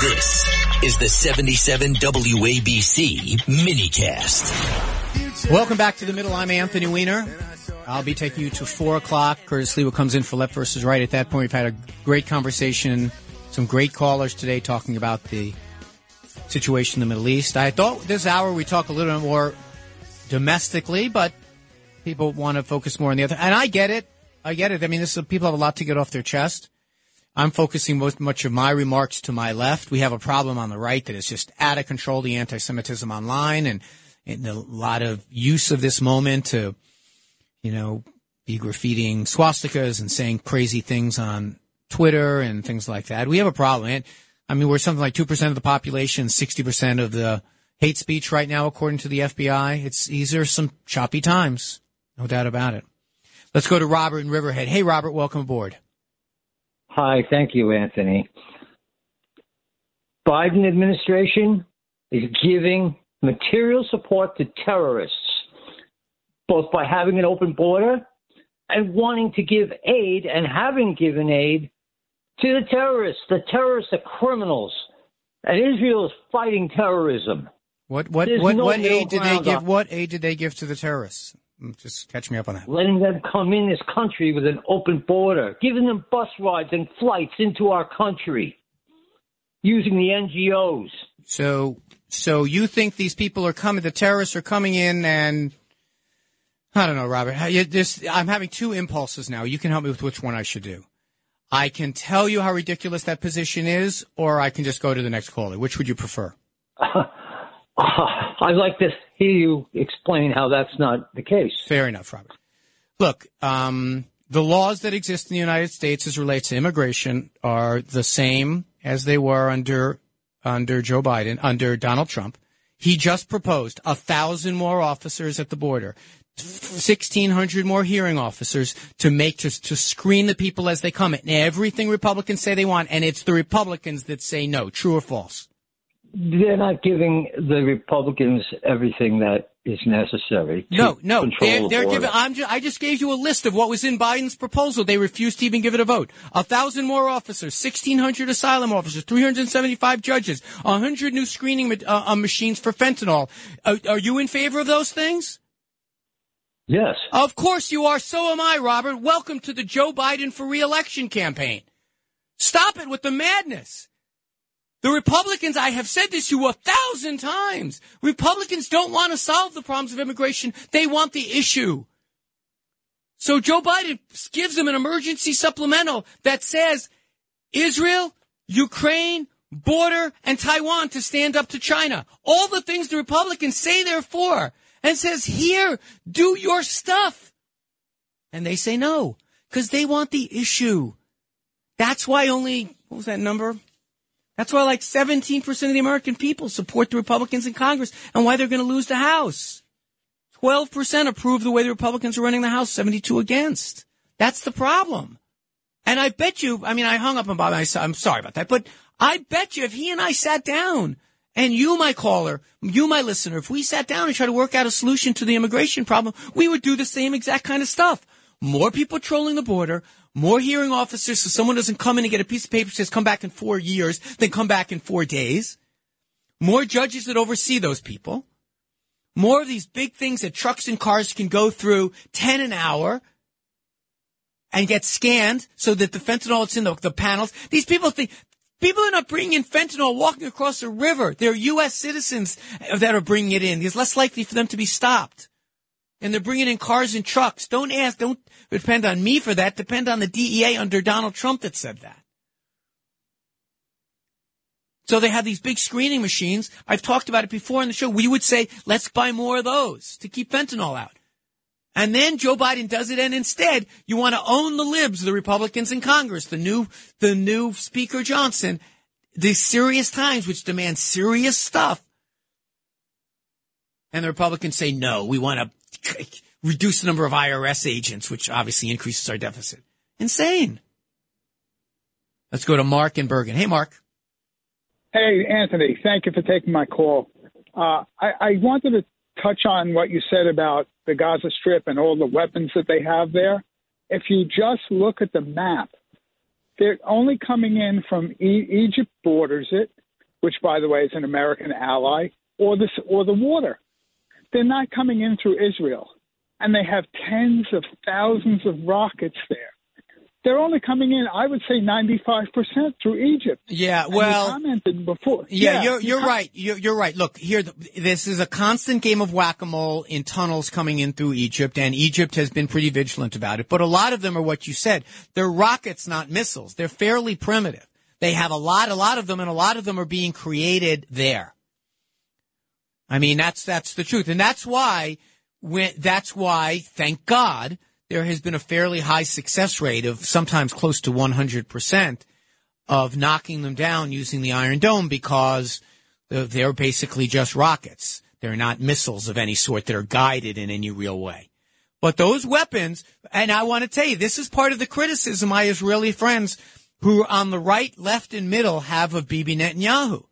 This is the 77 WABC minicast. Welcome back to the middle. I'm Anthony Weiner. I'll be taking you to four o'clock. Curtis Sliwa comes in for left versus right. At that point, we've had a great conversation. Some great callers today talking about the situation in the Middle East. I thought this hour we talk a little bit more domestically, but people want to focus more on the other. And I get it. I get it. I mean, this is, people have a lot to get off their chest. I'm focusing most much of my remarks to my left. We have a problem on the right that is just out of control. The anti-Semitism online and, and a lot of use of this moment to, you know, be graffitiing swastikas and saying crazy things on Twitter and things like that. We have a problem. And, I mean, we're something like 2% of the population, 60% of the hate speech right now, according to the FBI. It's, these are some choppy times. No doubt about it. Let's go to Robert in Riverhead. Hey, Robert, welcome aboard. Hi, thank you, Anthony. Biden administration is giving material support to terrorists, both by having an open border and wanting to give aid and having given aid to the terrorists. The terrorists are criminals, and Israel is fighting terrorism. What what There's what, no what aid did they give? on- What aid did they give to the terrorists? Just catch me up on that. letting them come in this country with an open border, giving them bus rides and flights into our country, using the NGOs. So so you think these people are coming? The terrorists are coming in, and I don't know, Robert. This, I'm having two impulses now. You can help me with which one I should do. I can tell you how ridiculous that position is, or I can just go to the next caller. Which would you prefer? I'd like to hear you explain how that's not the case. Fair enough, Robert. Look, um, the laws that exist in the United States as relates to immigration are the same as they were under under Joe Biden, under Donald Trump. He just proposed a thousand more officers at the border, sixteen hundred more hearing officers to make to to screen the people as they come. And everything Republicans say they want, and it's the Republicans that say no. True or false? They're not giving the Republicans everything that is necessary. To No, no, they're, the they're giving. I'm ju- I just gave you a list of what was in Biden's proposal. They refused to even give it a vote. A thousand more officers, sixteen hundred asylum officers, three hundred seventy-five judges, a hundred new screening uh, uh, machines for fentanyl. Uh, are you in favor of those things? Yes. Of course you are. So am I, Robert. Welcome to the Joe Biden for reelection campaign. Stop it with the madness. The Republicans, I have said this to you a thousand times. Republicans don't want to solve the problems of immigration. They want the issue. So Joe Biden gives them an emergency supplemental that says Israel, Ukraine, border, and Taiwan to stand up to China. All the things the Republicans say they're for. And says, here, do your stuff. And they say no, because they want the issue. That's why only, what was that number? That's why like 17% of the American people support the Republicans in Congress and why they're going to lose the House. 12% approve the way the Republicans are running the House, 72 against. That's the problem. And I bet you, I mean, I hung up on Bob. I, I'm sorry about that, but I bet you if he and I sat down and you, my caller, you, my listener, if we sat down and tried to work out a solution to the immigration problem, we would do the same exact kind of stuff. More people trolling the border, more hearing officers so someone doesn't come in and get a piece of paper that says come back in four years, then come back in four days. More judges that oversee those people. More of these big things that trucks and cars can go through 10 an hour and get scanned so that the fentanyl that's in the, the panels. These people think, people are not bringing in fentanyl walking across a river. They're U.S. citizens that are bringing it in. It's less likely for them to be stopped. And they're bringing in cars and trucks. Don't ask, don't depend on me for that. Depend on the DEA under Donald Trump that said that. So they have these big screening machines. I've talked about it before on the show. We would say, let's buy more of those to keep fentanyl out. And then Joe Biden does it, and instead, you want to own the libs, the Republicans in Congress, the new, the new Speaker Johnson, the serious times which demand serious stuff. And the Republicans say, no, we want to reduce the number of IRS agents, which obviously increases our deficit. Insane. Let's go to Mark in Bergen. Hey, Mark. Hey, Anthony, thank you for taking my call. Uh, I, I wanted to touch on what you said about the Gaza Strip and all the weapons that they have there. If you just look at the map, they're only coming in from e- Egypt borders it, which, by the way, is an American ally, or the or the water. They're not coming in through Israel, and they have tens of thousands of rockets there. They're only coming in, I would say, 95% through Egypt. Yeah, And well, you commented before. Yeah, you're you you're com- right. You're, you're right. Look, here, this is a constant game of whack-a-mole in tunnels coming in through Egypt, and Egypt has been pretty vigilant about it. But a lot of them are what you said. They're rockets, not missiles. They're fairly primitive. They have a lot, a lot of them, and a lot of them are being created there. I mean, that's that's the truth, and that's why when that's why, thank God, there has been a fairly high success rate of sometimes close to 100 percent of knocking them down using the Iron Dome because they're basically just rockets. They're not missiles of any sort that are guided in any real way. But those weapons, and I want to tell you, this is part of the criticism my Israeli friends who are on the right, left, and middle have of Bibi Netanyahu.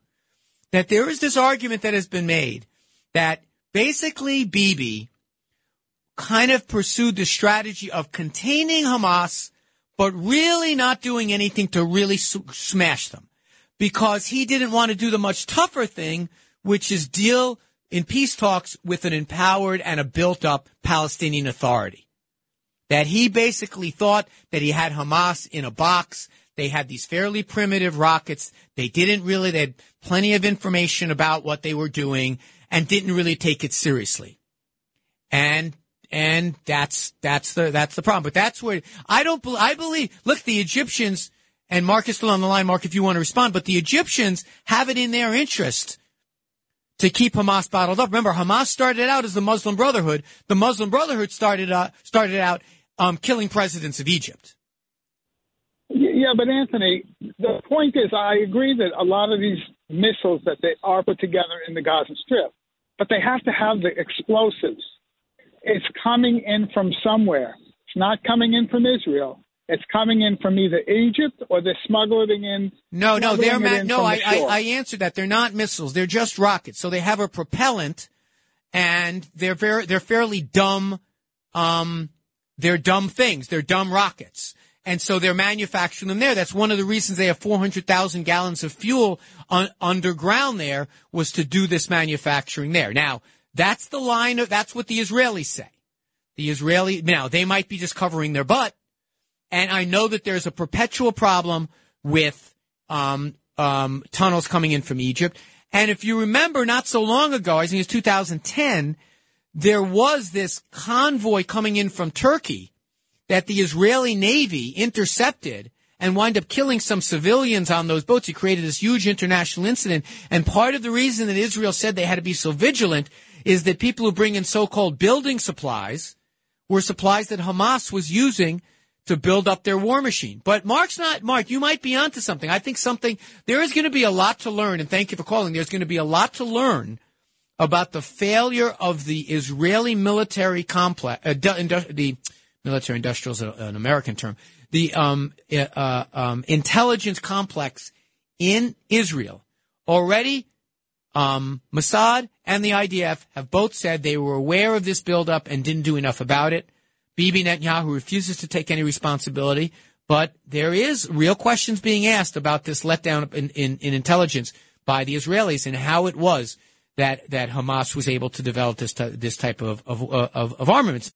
That there is this argument that has been made that basically Bibi kind of pursued the strategy of containing Hamas, but really not doing anything to really smash them because he didn't want to do the much tougher thing, which is deal in peace talks with an empowered and a built up Palestinian authority. That he basically thought that he had Hamas in a box. They had these fairly primitive rockets. They didn't really, they had plenty of information about what they were doing and didn't really take it seriously. And and that's that's the that's the problem. But that's where I don't I believe. Look, the Egyptians and Mark is still on the line. Mark, if you want to respond, but the Egyptians have it in their interest to keep Hamas bottled up. Remember, Hamas started out as the Muslim Brotherhood. The Muslim Brotherhood started uh, started out um, killing presidents of Egypt. Yeah, but Anthony, the point is, I agree that a lot of these missiles that they are put together in the Gaza Strip, but they have to have the explosives. It's coming in from somewhere. It's not coming in from Israel. It's coming in from either Egypt or they're smuggling in. No, no, they're ma- no. I, I. I answered that. They're not missiles. They're just rockets. So they have a propellant, and they're very they're fairly dumb. Um, they're dumb things. They're dumb rockets. And so they're manufacturing them there. That's one of the reasons they have 400,000 gallons of fuel un- underground there was to do this manufacturing there. Now, that's the line of, that's what the Israelis say. The Israeli, now they might be just covering their butt. And I know that there's a perpetual problem with, um, um, tunnels coming in from Egypt. And if you remember not so long ago, I think it's 2010, there was this convoy coming in from Turkey that the Israeli Navy intercepted and wind up killing some civilians on those boats. It created this huge international incident. And part of the reason that Israel said they had to be so vigilant is that people who bring in so-called building supplies were supplies that Hamas was using to build up their war machine. But Mark's not, Mark, you might be onto something. I think something, there is going to be a lot to learn, and thank you for calling. There's going to be a lot to learn about the failure of the Israeli military complex, uh, the military industrial is a- an American term, the um, uh, um, intelligence complex in Israel. Already, um, Mossad and the IDF have both said they were aware of this buildup and didn't do enough about it. Bibi Netanyahu refuses to take any responsibility, but there is real questions being asked about this letdown in, in, in intelligence by the Israelis and how it was that, that Hamas was able to develop this, ty- this type of, of, of, of armaments.